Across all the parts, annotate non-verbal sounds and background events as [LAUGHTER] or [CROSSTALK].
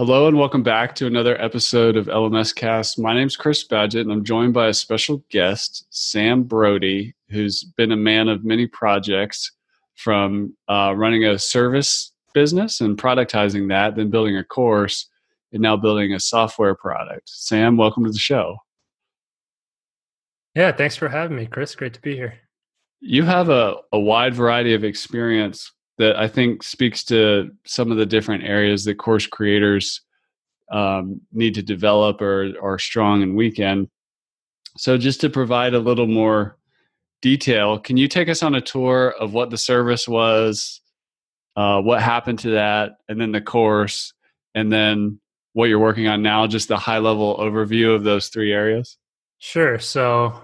Hello and welcome back to another episode of LMS Cast. My name is Chris Badgett and I'm joined by a special guest, Sam Brodie, who's been a man of many projects from uh, running a service business and productizing that, then building a course, and now building a software product. Sam, welcome to the show. Yeah, thanks for having me, Chris. Great to be here. You have a, a wide variety of experience that I think speaks to some of the different areas that course creators um, need to develop or are strong and weak in. So, just to provide a little more detail, can you take us on a tour of what the service was, uh, what happened to that, and then the course, and then what you're working on now? Just the high level overview of those three areas. Sure. So,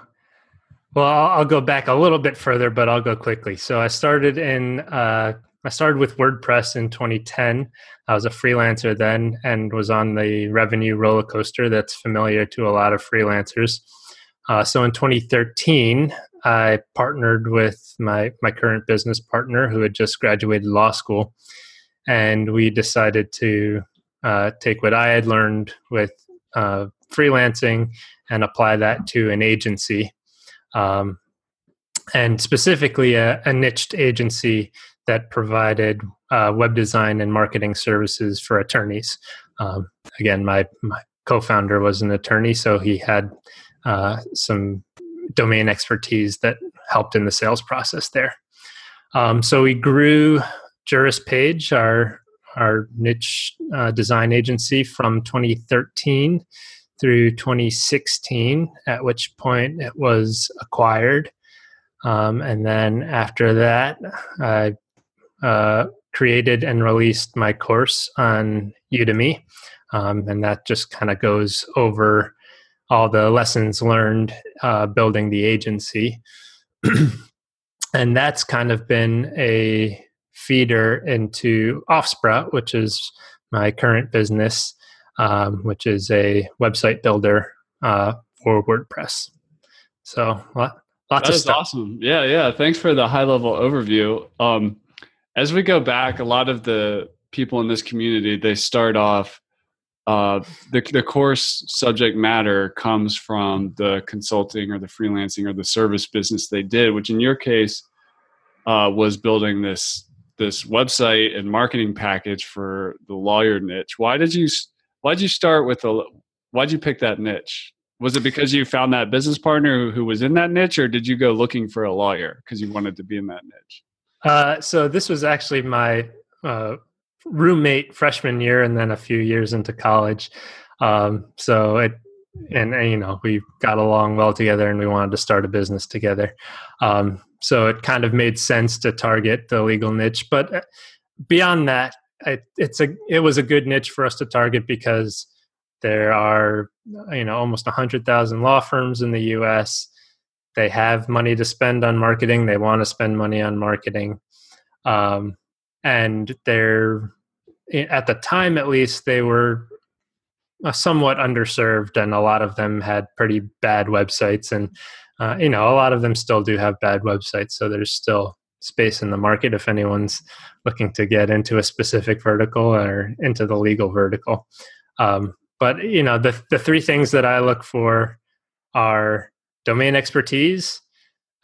well, I'll, go back a little bit further, but I'll go quickly. So, I started in uh, I started with WordPress in 2010. I was a freelancer then and was on the revenue roller coaster that's familiar to a lot of freelancers. Uh, so in 2013, I partnered with my, my current business partner who had just graduated law school. And we decided to uh, take what I had learned with uh, freelancing and apply that to an agency. Um, and specifically a, a niched agency that provided uh, web design and marketing services for attorneys. Um, again, my, my co-founder was an attorney, so he had uh, some domain expertise that helped in the sales process there. Um, so we grew Juris Page, our our niche uh, design agency, from 2013 through 2016, at which point it was acquired. Um, and then after that, I uh, created and released my course on Udemy. Um, and that just kind of goes over all the lessons learned uh, building the agency. [CLEARS THROAT] and that's kind of been a feeder into Offsprout, which is my current business, um, which is a website builder uh, for WordPress. So, lots that of stuff. awesome. Yeah, yeah. Thanks for the high level overview. Um, as we go back, a lot of the people in this community they start off. Uh, the the course subject matter comes from the consulting or the freelancing or the service business they did, which in your case uh, was building this this website and marketing package for the lawyer niche. Why did you why did you start with a why'd you pick that niche? Was it because you found that business partner who, who was in that niche, or did you go looking for a lawyer because you wanted to be in that niche? Uh, so this was actually my uh, roommate freshman year, and then a few years into college. Um, so it, and, and, you know, we got along well together, and we wanted to start a business together. Um, so it kind of made sense to target the legal niche, but uh, beyond that, it, it's a it was a good niche for us to target because there are you know almost 100,000 law firms in the US they have money to spend on marketing. They want to spend money on marketing. Um, and they're at the time at least they were uh, somewhat underserved and a lot of them had pretty bad websites and uh, you know a lot of them still do have bad websites so there's still space in the market if anyone's looking to get into a specific vertical or into the legal vertical um, but you know the, the three things that i look for are domain expertise,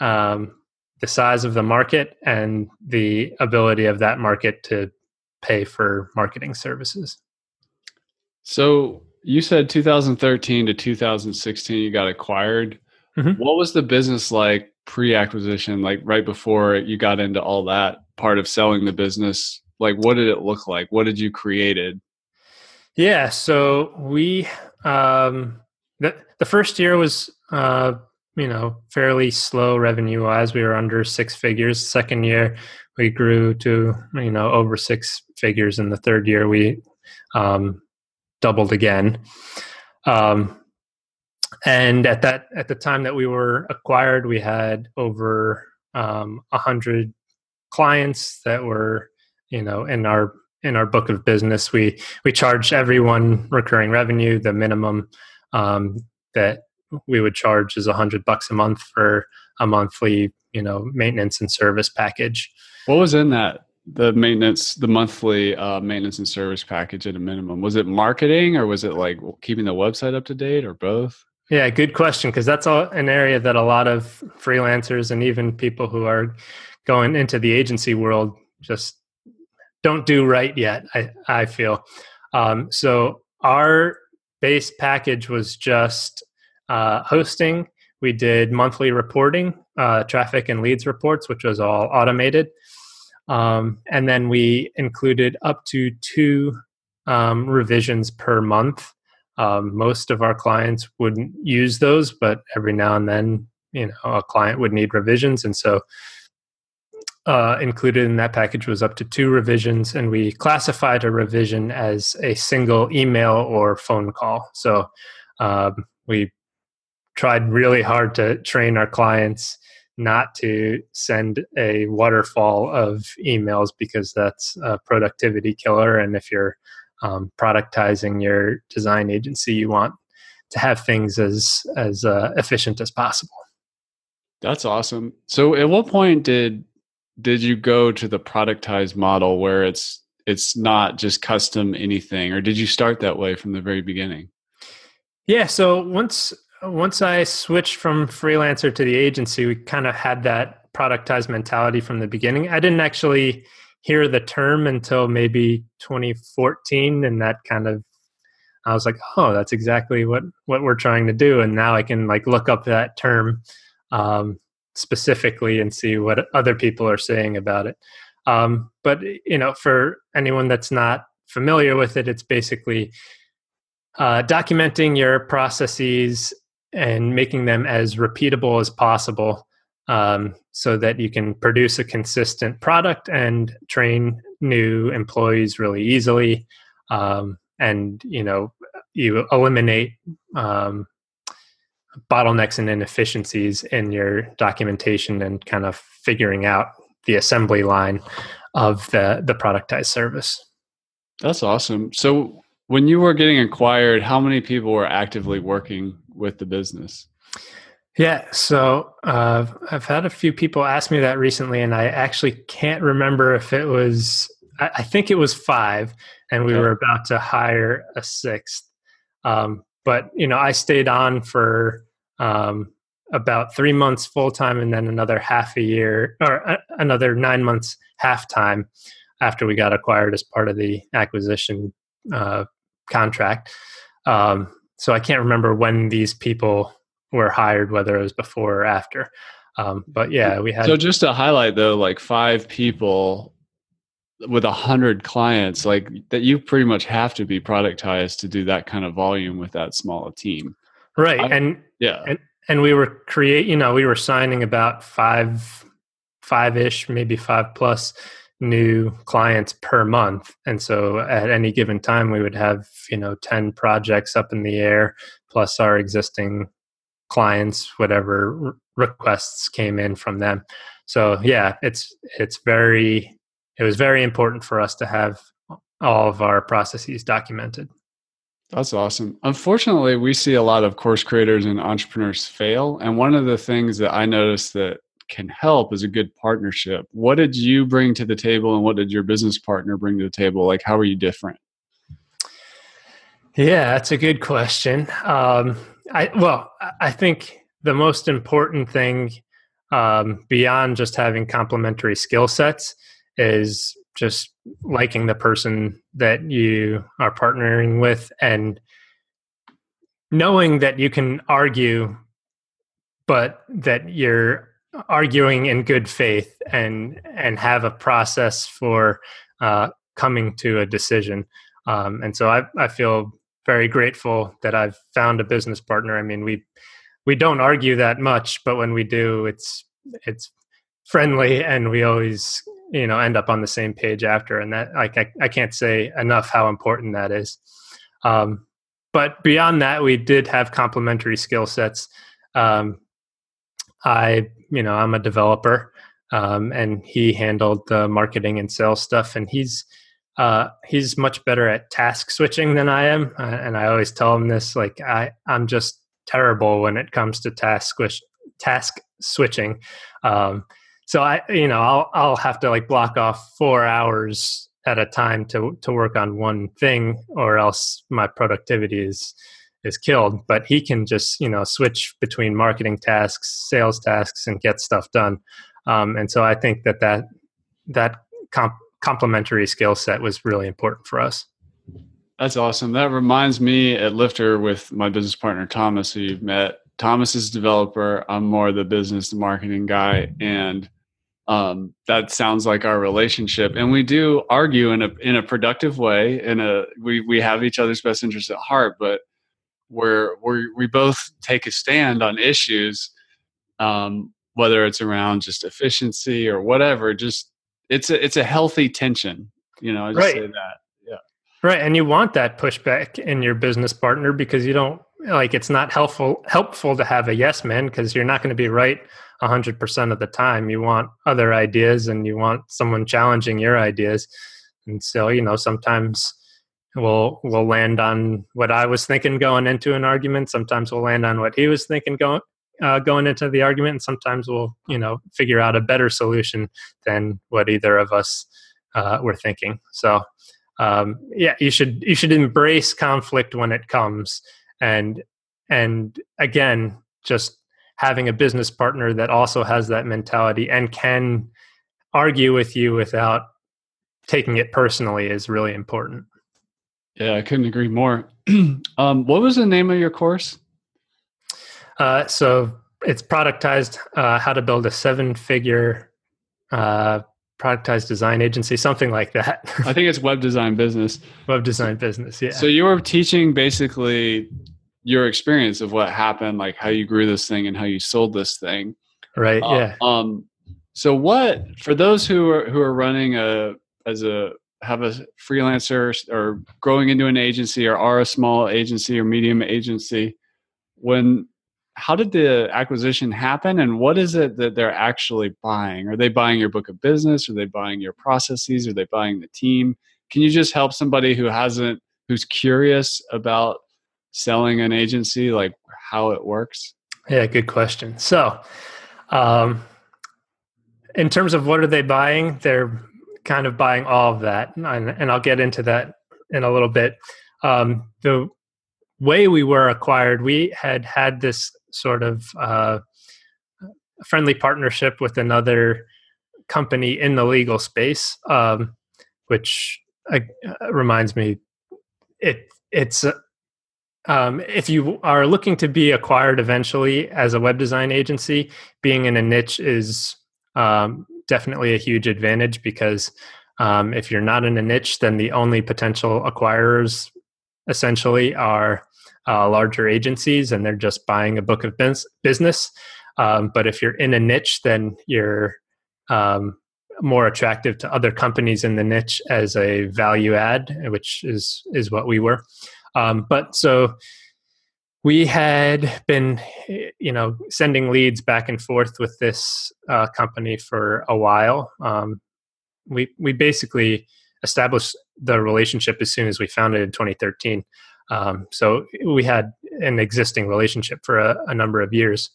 um, the size of the market, and the ability of that market to pay for marketing services. So you said 2013 to 2016 you got acquired. Mm-hmm. What was the business like pre-acquisition, like right before you got into all that part of selling the business? Like what did it look like? What did you created? Yeah, so we um the the first year was uh you know fairly slow revenue wise we were under six figures second year we grew to you know over six figures in the third year we um, doubled again. Um, and at that at the time that we were acquired, we had over um, a hundred clients that were you know in our in our book of business. We we charge everyone recurring revenue. The minimum um, that we would charge is a hundred bucks a month for a monthly you know maintenance and service package. What was in that? The maintenance, the monthly uh, maintenance and service package at a minimum. Was it marketing or was it like keeping the website up to date or both? Yeah, good question. Because that's all, an area that a lot of freelancers and even people who are going into the agency world just don't do right yet. I I feel. Um, so our base package was just uh, hosting. We did monthly reporting, uh, traffic and leads reports, which was all automated. Um, and then we included up to two um, revisions per month. Um, most of our clients wouldn't use those, but every now and then, you know, a client would need revisions, and so uh, included in that package was up to two revisions, and we classified a revision as a single email or phone call. So um, we tried really hard to train our clients not to send a waterfall of emails because that's a productivity killer. And if you're um, productizing your design agency, you want to have things as as uh, efficient as possible. That's awesome. So, at what point did did you go to the productized model where it's it's not just custom anything, or did you start that way from the very beginning? Yeah. So once once I switched from freelancer to the agency, we kind of had that productized mentality from the beginning. I didn't actually hear the term until maybe 2014, and that kind of I was like, oh, that's exactly what what we're trying to do. And now I can like look up that term um, specifically and see what other people are saying about it. Um, but you know, for anyone that's not familiar with it, it's basically uh, documenting your processes and making them as repeatable as possible um, so that you can produce a consistent product and train new employees really easily. Um, and you know you eliminate um, bottlenecks and inefficiencies in your documentation and kind of figuring out the assembly line of the the productized service. That's awesome. So when you were getting acquired how many people were actively working with the business? Yeah, so uh, I've had a few people ask me that recently, and I actually can't remember if it was. I, I think it was five, and we okay. were about to hire a sixth. Um, but you know, I stayed on for um, about three months full time, and then another half a year, or uh, another nine months half time after we got acquired as part of the acquisition uh, contract. Um, so I can't remember when these people were hired, whether it was before or after. Um, but yeah, we had. So just to highlight though, like five people with a hundred clients, like that, you pretty much have to be productized to do that kind of volume with that small a team. Right, I, and yeah, and and we were create. You know, we were signing about five, five ish, maybe five plus new clients per month and so at any given time we would have you know 10 projects up in the air plus our existing clients whatever requests came in from them so yeah it's it's very it was very important for us to have all of our processes documented that's awesome. Unfortunately, we see a lot of course creators and entrepreneurs fail. And one of the things that I noticed that can help is a good partnership. What did you bring to the table and what did your business partner bring to the table? Like, how are you different? Yeah, that's a good question. Um, I, well, I think the most important thing um, beyond just having complementary skill sets is just liking the person that you are partnering with and knowing that you can argue but that you're arguing in good faith and and have a process for uh, coming to a decision. Um, and so I, I feel very grateful that I've found a business partner. I mean, we we don't argue that much, but when we do, it's it's friendly, and we always you know end up on the same page after. And that I, I can't say enough how important that is. Um, but beyond that, we did have complementary skill sets. Um, I, you know, I'm a developer, um, and he handled the marketing and sales stuff, and he's uh, he's much better at task switching than I am, uh, and I always tell him this. Like I, I'm just terrible when it comes to task switch, task switching. Um, so I, you know, I'll I'll have to like block off four hours at a time to to work on one thing, or else my productivity is is killed. But he can just you know switch between marketing tasks, sales tasks, and get stuff done. Um, and so I think that that that comp- complementary skill set was really important for us. That's awesome. That reminds me at Lifter with my business partner Thomas, who you've met. Thomas is developer. I'm more the business marketing guy, and um, that sounds like our relationship. And we do argue in a in a productive way. In a we we have each other's best interests at heart, but we're we we both take a stand on issues, um, whether it's around just efficiency or whatever. Just it's a it's a healthy tension. You know, I just right. say that. Yeah. Right, and you want that pushback in your business partner because you don't like it's not helpful helpful to have a yes man because you're not going to be right 100% of the time you want other ideas and you want someone challenging your ideas and so you know sometimes we'll we'll land on what i was thinking going into an argument sometimes we'll land on what he was thinking going uh, going into the argument and sometimes we'll you know figure out a better solution than what either of us uh, were thinking. So um, yeah you should you should embrace conflict when it comes. And and again just having a business partner that also has that mentality and can argue with you without taking it personally is really important. Yeah i couldn't agree more. [CLEARS THROAT] Um, what was the name of your course uh, so it's productized uh, how to build a seven figure uh, productized design agency, something like that. I think it's web design business. [LAUGHS] Web design business, yeah. So you were teaching basically your experience of what happened, like how you grew this thing and how you sold this thing. Right. Uh, yeah. Um. So what for those who are who are running a as a have a freelancer or growing into an agency or are a small agency or medium agency when how did the acquisition happen and what is it that they're actually buying? Are they buying your book of business? Are they buying your processes? Are they buying the team? Can you just help somebody who hasn't who's curious about selling an agency like how it works? Yeah good question. So um, in terms of what are they buying they're kind of buying all of that and, and i'll get into that in a little bit. Um, the way we were acquired we had had this sort of uh, friendly partnership with another company in the legal space, um, which uh, reminds me, it it's uh, um, if you are looking to be acquired eventually as a web design agency, being in a niche is um, definitely a huge advantage because um, if you're not in a niche, then the only potential acquirers essentially are uh, larger agencies and they're just buying a book of business. Um, but if you're in a niche, then you're um, more attractive to other companies in the niche as a value add, which is is what we were. Um, but so we had been, you know, sending leads back and forth with this uh, company for a while. Um, we we basically established the relationship as soon as we found it in 2013. Um, so we had an existing relationship for a, a, number of years.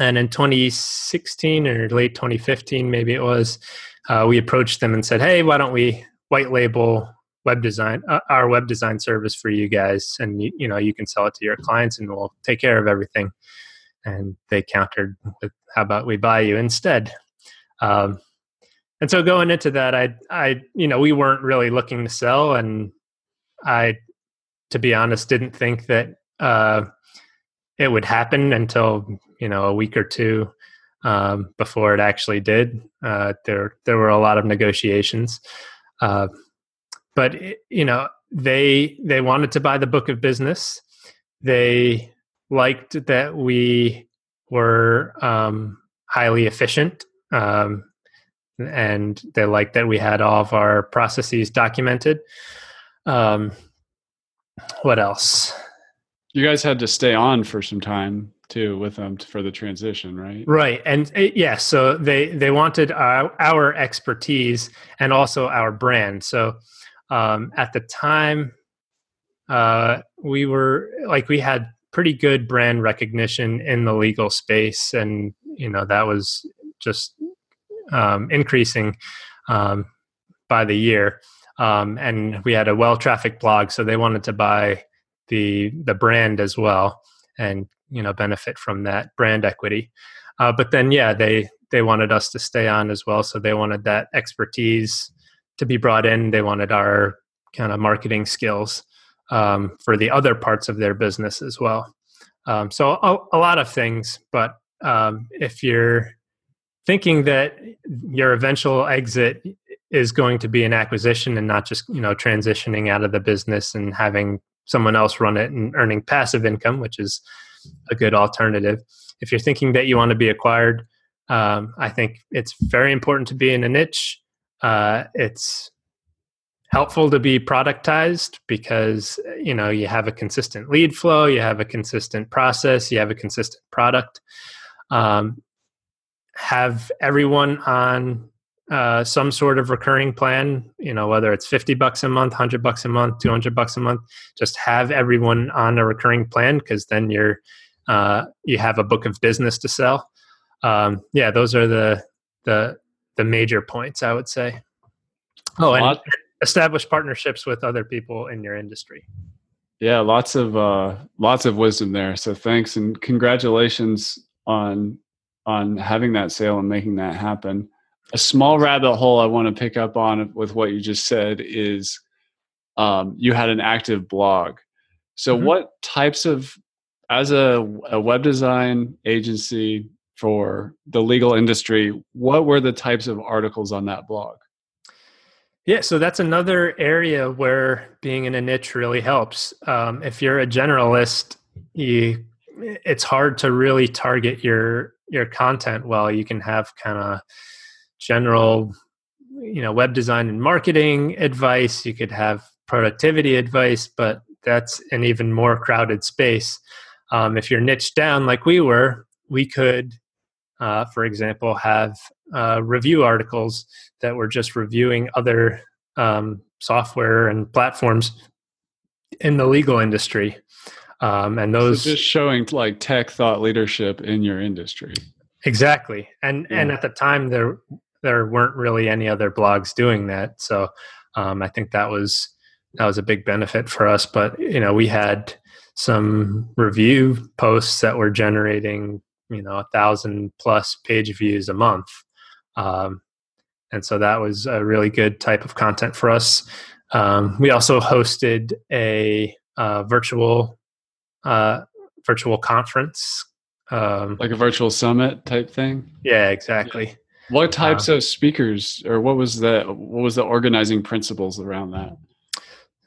And in 2016 or late 2015, maybe it was, uh, we approached them and said, "Hey, why don't we white label web design uh, our web design service for you guys, and you, you know you can sell it to your clients, and we'll take care of everything." And they countered with, "How about we buy you instead?" Um, and so going into that, I, I, you know, we weren't really looking to sell, and I to be honest, didn't think that uh, it would happen until you know a week or two um, before it actually did. Uh, there there were a lot of negotiations, uh, but you know they they wanted to buy the book of business. They liked that we were um, highly efficient. Um, and they liked that we had all of our processes documented. Um, what else? You guys had to stay on for some time too with them for the transition, right? Right, and uh, yeah, so they they wanted our, our expertise and also our brand. So um, at the time, uh, we were like we had pretty good brand recognition in the legal space, and you know that was just um, increasing um, by the year. Um, and we had a well trafficked blog, so they wanted to buy the the brand as well, and you know benefit from that brand equity. Uh, but then, yeah, they they wanted us to stay on as well, so they wanted that expertise to be brought in. They wanted our kind of marketing skills um, for the other parts of their business as well. Um, so a, a, lot of things, but um, if you're thinking that your eventual exit is going to be an acquisition and not just you know transitioning out of the business and having someone else run it and earning passive income, which is a good alternative. If you're thinking that you want to be acquired, um, I think it's very important to be in a niche. Uh, it's helpful to be productized because you know you have a consistent lead flow you have a consistent process you have a consistent product um, have everyone on uh, some sort of recurring plan you know whether it's 50 bucks a month 100 bucks a month 200 bucks a month just have everyone on a recurring plan because then you're uh, you have a book of business to sell. Um, yeah those are the the the major points i would say. Oh and, establish partnerships with other people in your industry. Yeah lots of uh lots of wisdom there. So thanks and congratulations on on having that sale and making that happen a small rabbit hole i want to pick up on with what you just said is um, you had an active blog so mm-hmm. what types of as a, a web design agency for the legal industry what were the types of articles on that blog yeah, so that's another area where being in a niche really helps. Um, if you're a generalist, you it's hard to really target your your content well. You can have kind of general, you know, web design and marketing advice. You could have productivity advice, but that's an even more crowded space. Um, if you're niched down like we were, we could, uh, for example, have uh, review articles that were just reviewing other um, software and platforms in the legal industry. Um, and those so just showing like tech thought leadership in your industry. Exactly. And yeah. and at the time there there weren't really any other blogs doing that. So um, I think that was that was a big benefit for us. But you know, we had some review posts that were generating you know a thousand plus page views a month um, and so that was a really good type of content for us. Um, we also hosted a uh, virtual uh, virtual conference, um, like a virtual summit type thing. Yeah, exactly. What types um, of speakers, or what was the what was the organizing principles around that?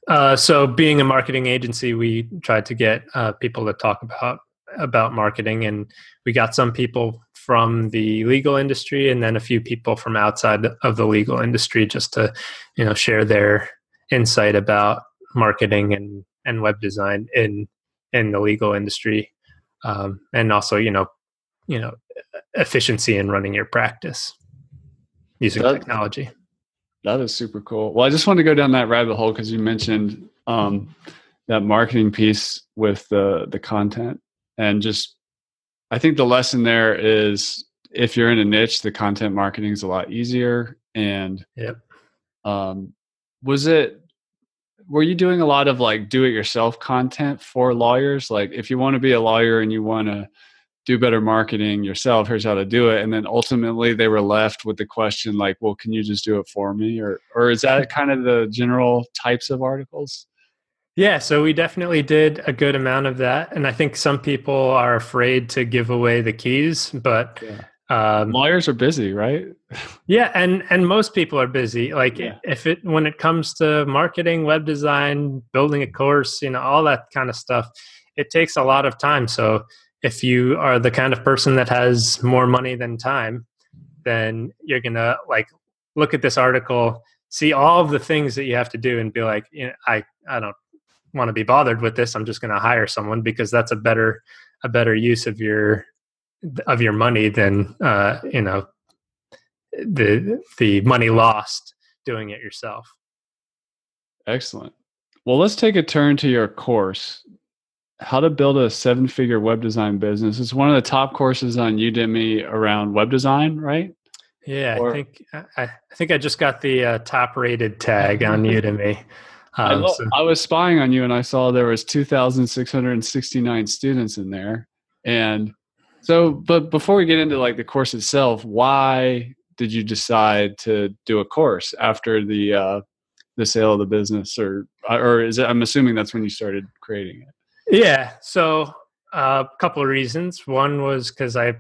Uh, so, being a marketing agency, we tried to get uh, people to talk about about marketing, and we got some people from the legal industry and then a few people from outside of the legal industry just to you know share their insight about marketing and and web design in in the legal industry um, and also you know you know efficiency in running your practice using that, technology that is super cool well i just want to go down that rabbit hole because you mentioned um, that marketing piece with the the content and just I think the lesson there is if you're in a niche, the content marketing is a lot easier. And yep. um, was it were you doing a lot of like do it yourself content for lawyers? Like if you want to be a lawyer and you want to do better marketing yourself, here's how to do it. And then ultimately they were left with the question like, well, can you just do it for me? Or or is that kind of the general types of articles? Yeah, so we definitely did a good amount of that, and I think some people are afraid to give away the keys, but yeah. Um, lawyers are busy, right? yeah, and and most people are busy. Like yeah. if it when it comes to marketing, web design, building a course, you know, all that kind of stuff, it takes a lot of time. So if you are the kind of person that has more money than time, then you're gonna like look at this article, see all of the things that you have to do, and be like, you know, I I don't want to be bothered with this i'm just going to hire someone because that's a better a better use of your of your money than uh, you know the the money lost doing it yourself. Excellent. Well let's take a turn to your course how to build a seven figure web design business. It's one of the top courses on udemy around web design right? Yeah or, i think I, I, think i just got the uh, top rated tag on [LAUGHS] udemy. Um, I, lo- so. I was spying on you and i saw there was 2669 students in there and so but before we get into like the course itself why did you decide to do a course after the uh the sale of the business or or is it i'm assuming that's when you started creating it yeah. So uh, a couple of reasons. One was because I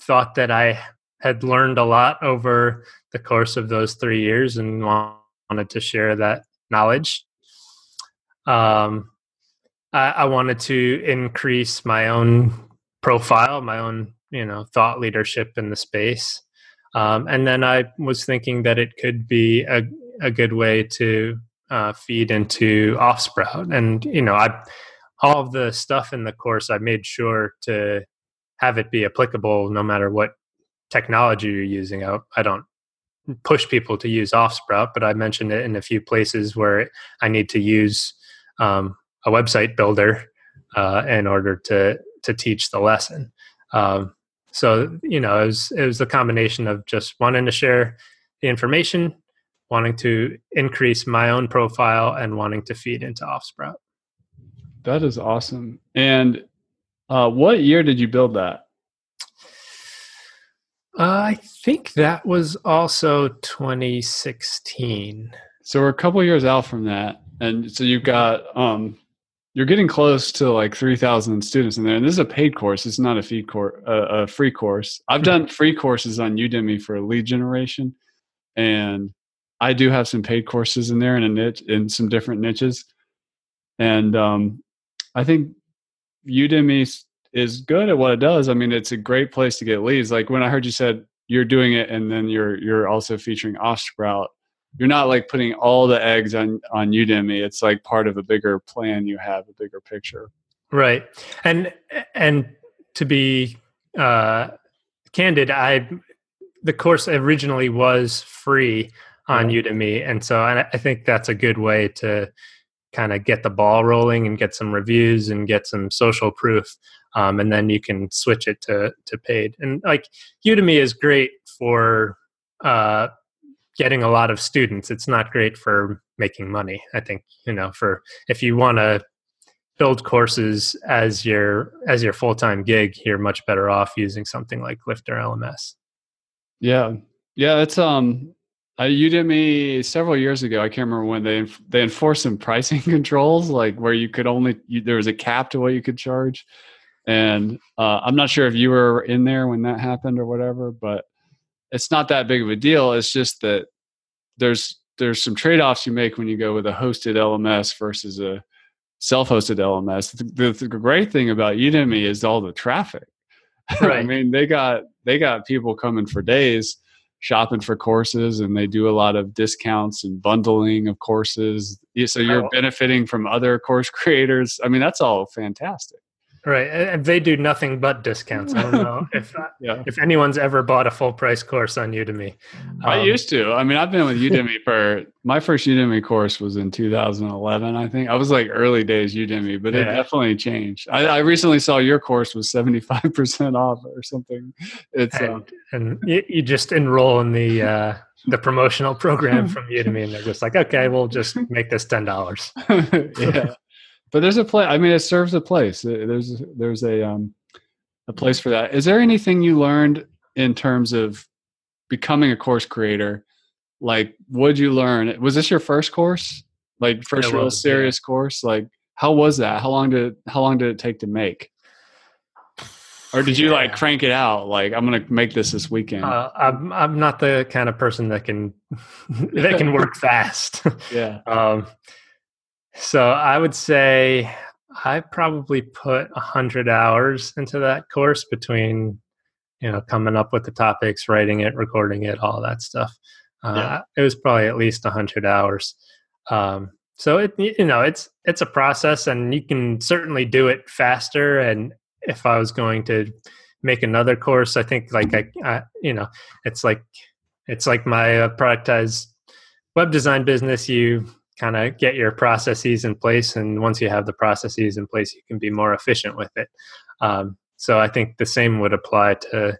thought that I had learned a lot over the course of those three years and wanted to share that knowledge. Um, I, I wanted to increase my own profile, my own you know thought leadership in the space. Um, and then I was thinking that it could be a, a good way to uh, feed into Offsprout. And, you know, I all of the stuff in the course, I made sure to have it be applicable no matter what technology you're using. I, I don't push people to use Offsprout, but I mentioned it in a few places where I need to use um, a website builder uh, in order to to teach the lesson. Um, so you know, it was it was a combination of just wanting to share the information, wanting to increase my own profile, and wanting to feed into Offsprout. That is awesome. And uh, what year did you build that? Uh, I think that was also 2016. So we're a couple years out from that, and so you've got um, you're getting close to like 3,000 students in there. And this is a paid course; it's not a fee course, uh, a free course. I've done free courses on Udemy for lead generation, and I do have some paid courses in there in a niche in some different niches. And um, I think Udemy is good at what it does. I mean, it's a great place to get leads. Like when I heard you said you're doing it and then you're you're also featuring Offsprout, you're not like putting all the eggs on on Udemy. It's like part of a bigger plan you have, a bigger picture. Right. And and to be uh candid, I the course originally was free on yeah. Udemy and so I, I think that's a good way to kind of get the ball rolling and get some reviews and get some social proof um, and then you can switch it to to paid and like udemy is great for uh, getting a lot of students it's not great for making money i think you know for if you want to build courses as your as your full-time gig you're much better off using something like lifter lms yeah yeah it's um uh, Udemy several years ago. I can't remember when they they enforced some pricing [LAUGHS] controls, like where you could only you, there was a cap to what you could charge. And uh, I'm not sure if you were in there when that happened or whatever, but it's not that big of a deal. It's just that there's there's some trade offs you make when you go with a hosted LMS versus a self-hosted LMS. The, the, great thing about Udemy is all the traffic. [LAUGHS] Right. I mean, they got they got people coming for days shopping for courses and they do a lot of discounts and bundling of courses so you're benefiting from other course [LAUGHS] creators i mean that's all fantastic Right, and they do nothing but discounts. I don't know [LAUGHS] if yeah. if anyone's ever bought a full price course on Udemy. Um, I used to. I mean, I've been with [LAUGHS] Udemy for my first Udemy course was in 2011. I think I was like early days Udemy, but yeah. it definitely changed. I, I, recently saw your course was 75 percent off or something. It's and, um, and you, you, just enroll in the. Uh, the promotional program [LAUGHS] from Udemy, and they're just like, okay, we'll just make this ten dollars. yeah, but there's a place. I mean, it serves a place. There's there's a um, a place for that. Is there anything you learned in terms of becoming a course creator? Like, what did you learn? Was this your first course? Like, first real serious yeah. course? Like, how was that? How long did how long did it take to make? Or did you yeah. like crank it out? Like, I'm gonna make this this weekend. Uh, I'm I'm not the kind of person that can [LAUGHS] that can work [LAUGHS] fast. yeah. [LAUGHS] Um, so I would say I probably put a hundred hours into that course between, you know, coming up with the topics, writing it, recording it, all that stuff. Uh, yeah. It was probably at least a hundred hours. Um, so it you know it's it's a process, and you can certainly do it faster. And if I was going to make another course, I think like I, I you know it's like it's like my uh, productized web design business. You kind of get your processes in place, and once you have the processes in place, you can be more efficient with it. Um, so I think the same would apply to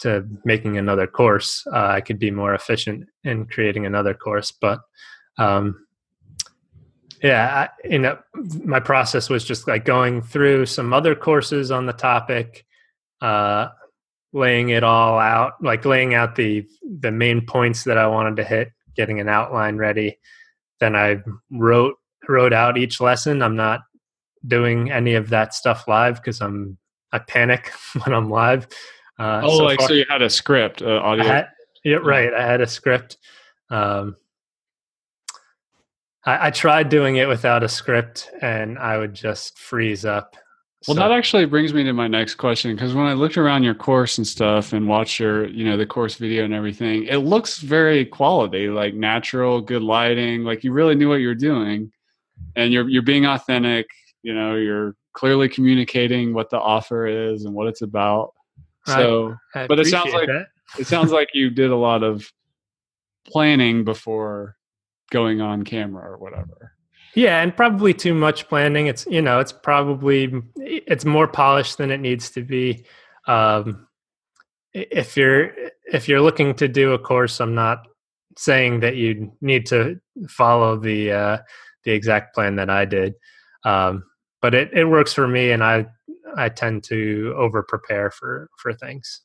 to making another course. Uh, I could be more efficient in creating another course, but um, yeah, I, you know, my process was just like going through some other courses on the topic, uh, laying it all out, like laying out the the main points that I wanted to hit, getting an outline ready. Then I wrote wrote out each lesson. I'm not doing any of that stuff live because I'm I panic [LAUGHS] when I'm live. Uh, oh, so like far, so you had a script, uh, audio. Had, yeah, right. I had a script. Um, I, I, tried doing it without a script, and I would just freeze up. Well, so. that actually brings me to my next question because when I looked around your course and stuff and watched your, you know, the course video and everything, it looks very quality, like natural, good lighting, like you really knew what you were doing, and you're you're being authentic. You know, you're clearly communicating what the offer is and what it's about. So, I, I but it sounds like that. it sounds like you did a lot of planning before going on camera or whatever. Yeah, and probably too much planning. It's you know, it's probably it's more polished than it needs to be. Um, if you're if you're looking to do a course, I'm not saying that you need to follow the uh, the exact plan that I did, um, but it it works for me, and I I tend to over prepare for for things.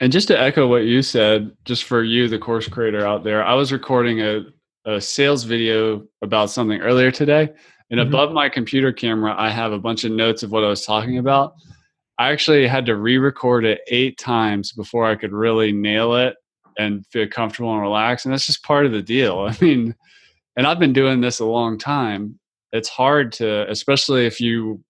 And just to echo what you said, just for you, the course creator out there, I was recording a, a sales video about something earlier today. And mm-hmm. above my computer camera, I have a bunch of notes of what I was talking about. I actually had to re record it eight times before I could really nail it and feel comfortable and relaxed. And that's just part of the deal. [LAUGHS] I mean, and I've been doing this a long time. It's hard to, especially if you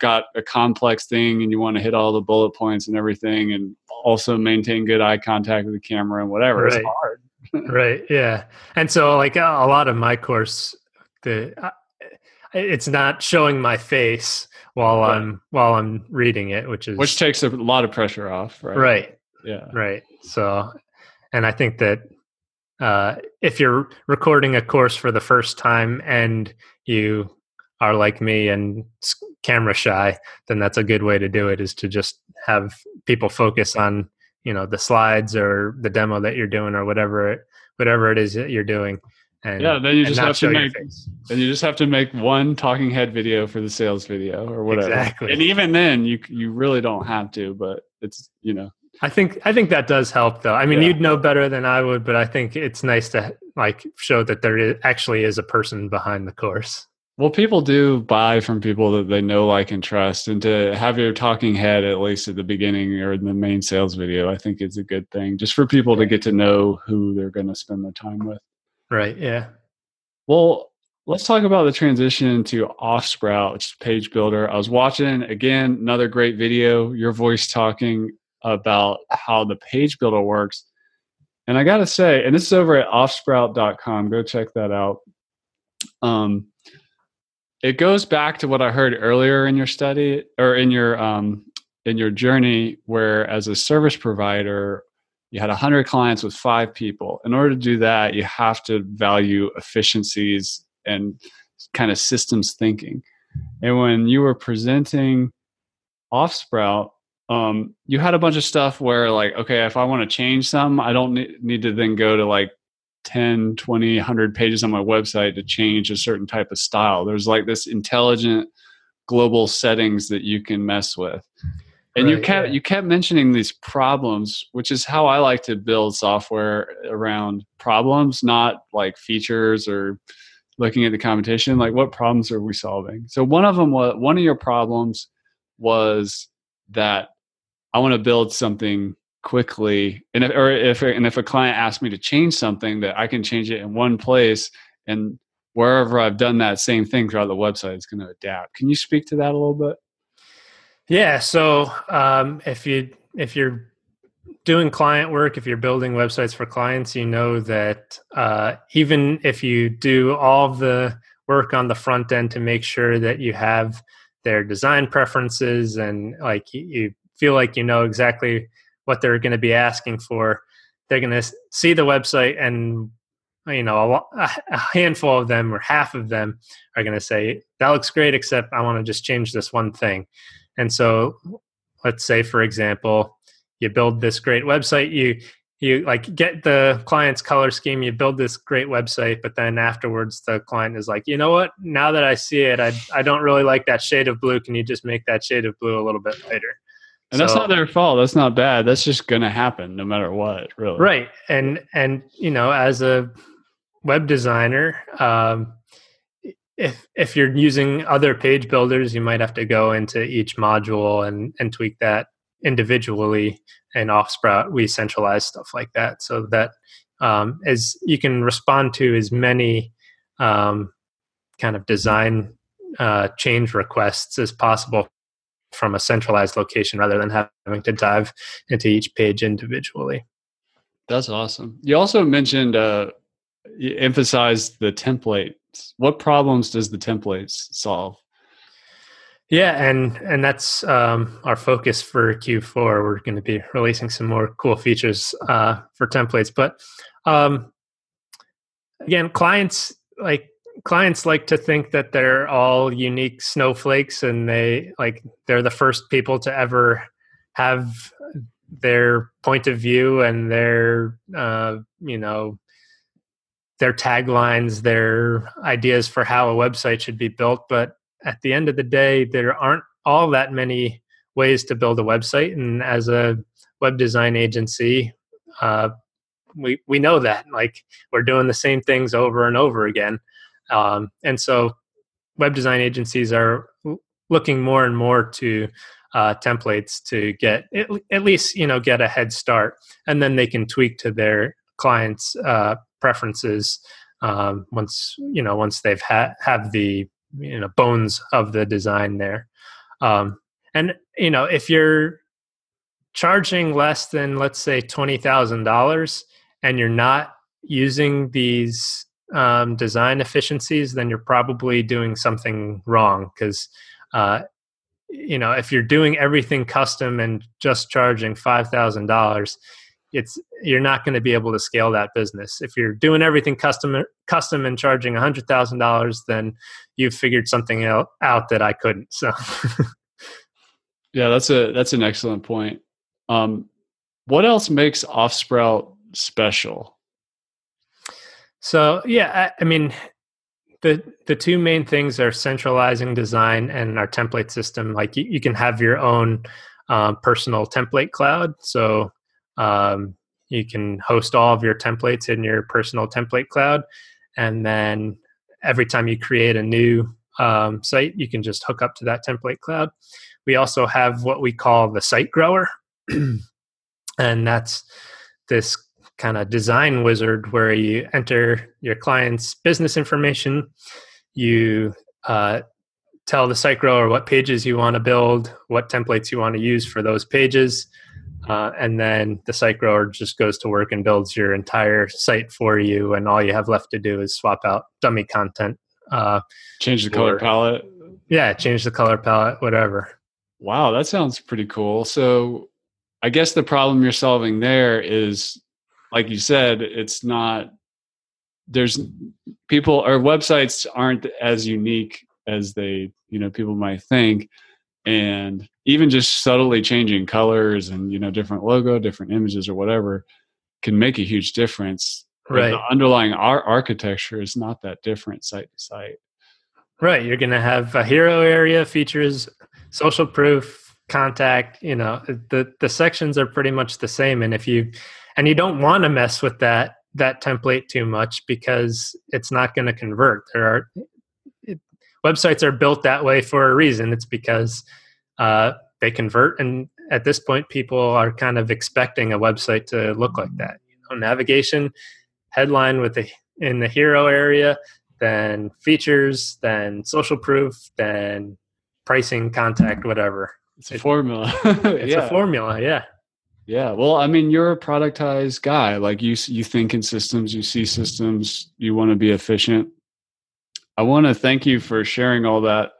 got a complex thing and you want to hit all the bullet points and everything and also maintain good eye contact with the camera and whatever right. it's hard right yeah. And so like a lot of my course the it's not showing my face while right. i'm while i'm reading it which is which takes a lot of pressure off right? Right. Yeah. Right. So and i think that uh, if you're recording a course for the first time and you are like me and camera shy, then that's a good way to do it is to just have people focus on, you know, the slides or the demo that you're doing or whatever whatever it is that you're doing. And, yeah, then you just have to make and you just have to make one talking head video for the sales video or whatever. Exactly. And even then you you really don't have to, but it's you know I think I think that does help though. I mean, yeah. you'd know better than I would, but I think it's nice to like show that there is, actually is a person behind the course. Well, people do buy from people that they know, like, and trust. And to have your talking head, at least at the beginning or in the main sales video, I think is a good thing just for people to get to know who they're going to spend their time with. Right. Yeah. Well, let's talk about the transition to Offsprout, which is Page Builder. I was watching, again, another great video, your voice talking about how the Page Builder works. And I got to say, and this is over at offsprout.com, go check that out. Um, it goes back to what I heard earlier in your study or in your um, in your journey, where as a service provider, you had 100 clients with five people. In order to do that, you have to value efficiencies and kind of systems thinking. And when you were presenting Offsprout, um, you had a bunch of stuff where, like, okay, if I want to change some, I don't need to then go to like 10 20 100 pages on my website to change a certain type of style. There's like this intelligent global settings that you can mess with. And right, you kept yeah. you kept mentioning these problems which is how i like to build software around problems not like features or looking at the competition. Like what problems are we solving? So one of them was one of your problems was that i want to build something quickly and if, or if and if a client asks me to change something that i can change it in one place and wherever i've done that same thing throughout the website it's going to adapt. Can you speak to that a little bit? Yeah so um, if you if you're doing client work if you're building websites for clients you know that uh, even if you do all the work on the front end to make sure that you have their design preferences and like you feel like you know exactly what they're going to be asking for. They're going to see the website and you know a, a, handful of them or half of them are going to say that looks great except i want to just change this one thing. And so let's say for example you build this great website you you like get the client's color scheme you build this great website but then afterwards the client is like you know what? Now that i see it i, I don't really like that shade of blue. Can you just make that shade of blue a little bit lighter and so, that's not their fault. That's not bad. That's just going to happen no matter what really. Right. And and you know as a web designer um, if if you're using other page builders you might have to go into each module and and tweak that individually and Offsprout we centralize stuff like that so that um, as you can respond to as many um, kind of design uh, change requests as possible from a centralized location rather than having to dive into each page individually. That's awesome. You also mentioned uh, you emphasized the templates. What problems does the templates solve? Yeah, and and that's um, our focus for Q4. We're going to be releasing some more cool features uh, for templates, but um, again, clients like clients like to think that they're all unique snowflakes, and they like they're the first people to ever have their point of view and their uh, you know their taglines, their ideas for how a website should be built, but at the end of the day, there aren't all that many ways to build a website. And as a web design agency, uh, we we know that like we're doing the same things over and over again, um, and so web design agencies are looking more and more to uh, templates to get at, at, least you know get a head start, and then they can tweak to their clients' uh, preferences um, once you know once they've ha- have the you know bones of the design there. Um, and you know if you're charging less than let's say $20000 and you're not using these um, design efficiencies then you're probably doing something wrong because uh, you know if you're doing everything custom and just charging $5000 it's you're not going to be able to scale that business. If you're doing everything custom custom and charging hundred thousand dollars, then you've figured something out, out that I couldn't. So, [LAUGHS] yeah, that's a that's an excellent point. Um, what else makes Offsprout special? So yeah, I, I mean, the the two main things are centralizing design and our template system. Like you, you can have your own um, personal template cloud. So um, you can host all of your templates in your personal template cloud. And then every time you create a new um, site, you can just hook up to that template cloud. We also have what we call the site grower. [CLEARS THROAT] and that's this kind of design wizard where you enter your client's business information. You uh, tell the site grower what pages you want to build, what templates you want to use for those pages. Uh, and then the site grower just goes to work and builds your entire site for you, and all you have left to do is swap out dummy content. Uh, change the color palette. Yeah, change the color palette, whatever. Wow, that sounds pretty cool. So, I guess the problem you're solving there is, like you said, it's not. There's people or websites aren't as unique as they you know people might think. And even just subtly changing colors and you know different logo different images or whatever can make a huge difference. Right the underlying ar- architecture is not that different site to site. Right you're going to have a hero area features social proof contact you know the the sections are pretty much the same and if you and you don't want to mess with that that template too much because it's not going to convert there are websites are built that way for a reason. It's because uh, they convert, and at this point, people are kind of expecting a website to look like that. You know, navigation, headline with the in the hero area, then features, then social proof, then pricing, contact, whatever. It's a formula. [LAUGHS] it's yeah. a formula, yeah. Yeah, well, I mean, you're a productized guy. Like you, you think in systems, you see systems, you want to be efficient I want to thank you for sharing all that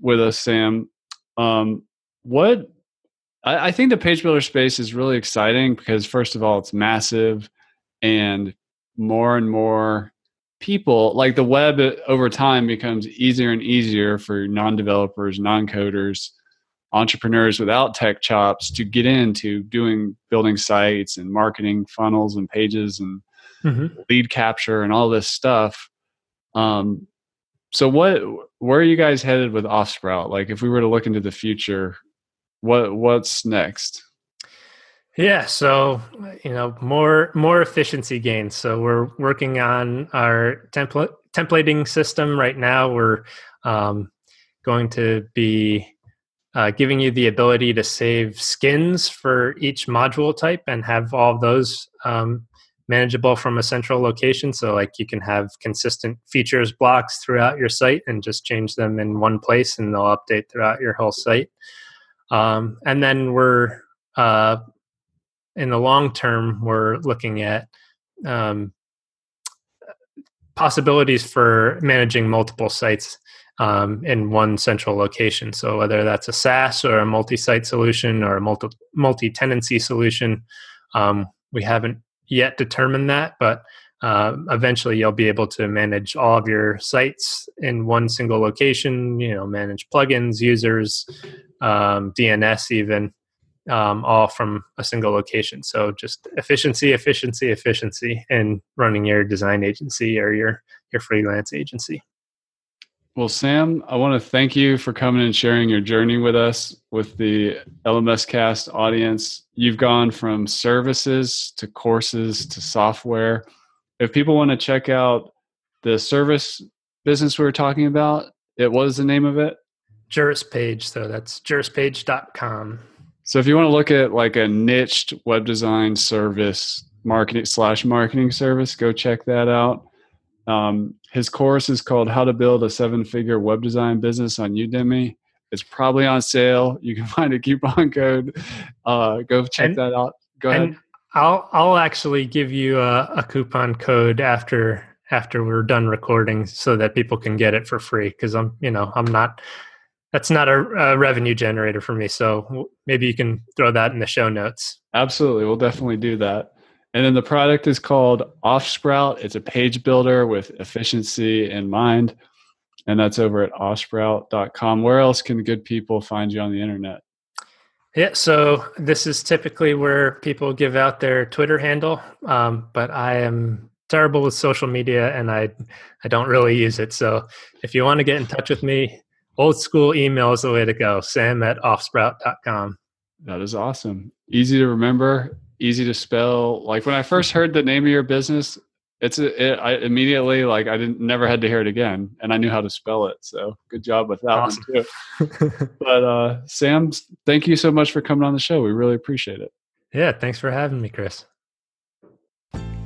with us, Sam. Um, what I, I think the page builder space is really exciting because, first of all, it's massive and more and more people like the web uh, over time becomes easier and easier for non-developers non-coders entrepreneurs without tech chops to get into doing building sites and marketing funnels and pages and mm-hmm. lead capture and all this stuff um, so what where are you guys headed with offsprout like if we were to look into the future what what's next yeah, so you know more more efficiency gains. So we're working on our template templating system right now. We're um, going to be uh, giving you the ability to save skins for each module type and have all those um, manageable from a central location. So like you can have consistent features blocks throughout your site and just change them in one place, and they'll update throughout your whole site. Um, and then we're uh, in the long term, we're looking at um, possibilities for managing multiple sites um, in one central location. So whether that's a SaaS or a multi-site solution or a multi multi-tenancy solution, um, we haven't yet determined that, but uh, eventually you'll be able to manage all of your sites in one single location. You know, manage plugins, users, um, DNS, even um, all from a single location. So just efficiency, efficiency, efficiency in running your design agency or your your freelance agency. Well, Sam, I want to thank you for coming and sharing your journey with us with the LMS Cast audience. You've gone from services to courses to software. If people want to check out the service business we were talking about, it was the name of it? JurisPage. So that's jurispage.com. So if you want to look at like a niched web design service, marketing slash marketing service, go check that out. Um, his course is called How to Build a Seven Figure Web Design Business on Udemy. It's probably on sale. You can [LAUGHS] find a coupon code. Uh, go check and, that out. Go ahead. I'll I'll actually give you a, a coupon code after after we're done recording so that people can get it for free because I'm you know I'm not that's not a, a, revenue generator for me. So maybe you can throw that in the show notes. Absolutely. We'll definitely do that. And then the product is called Offsprout. It's a page builder with efficiency in mind. And that's over at offsprout.com. Where else can good people find you on the internet? Yeah, so this is typically where people give out their Twitter handle, um, but I am terrible with social media and I I don't really use it. So if you want to get in touch with me, old school email is the way to go. Sam at offsprout.com. That is awesome. Easy to remember, easy to spell. Like when I first heard the name of your business, it's a, it, I immediately like I didn't never had to hear it again, and I knew how to spell it. So good job with that awesome. one too. [LAUGHS] but uh, Sam, thank you so much for coming on the show. We really appreciate it. Yeah, thanks for having me, Chris.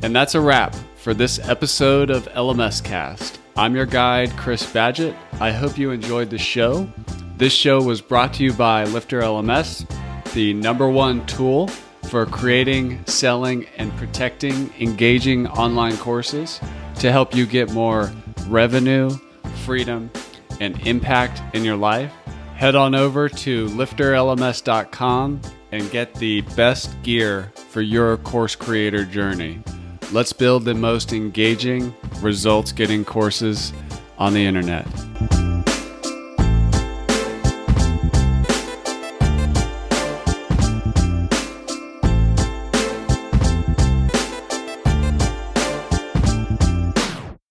And that's a wrap for this episode of LMS Cast. I'm your guide, Chris Badgett. I hope you enjoyed the show. This show was brought to you by Lifter LMS, the number one tool for creating, selling, and protecting engaging online courses to help you get more revenue, freedom, and impact in your life. Head on over to lifterlms.com and get the best gear for your course creator journey. Let's build the most engaging, results getting courses on the internet.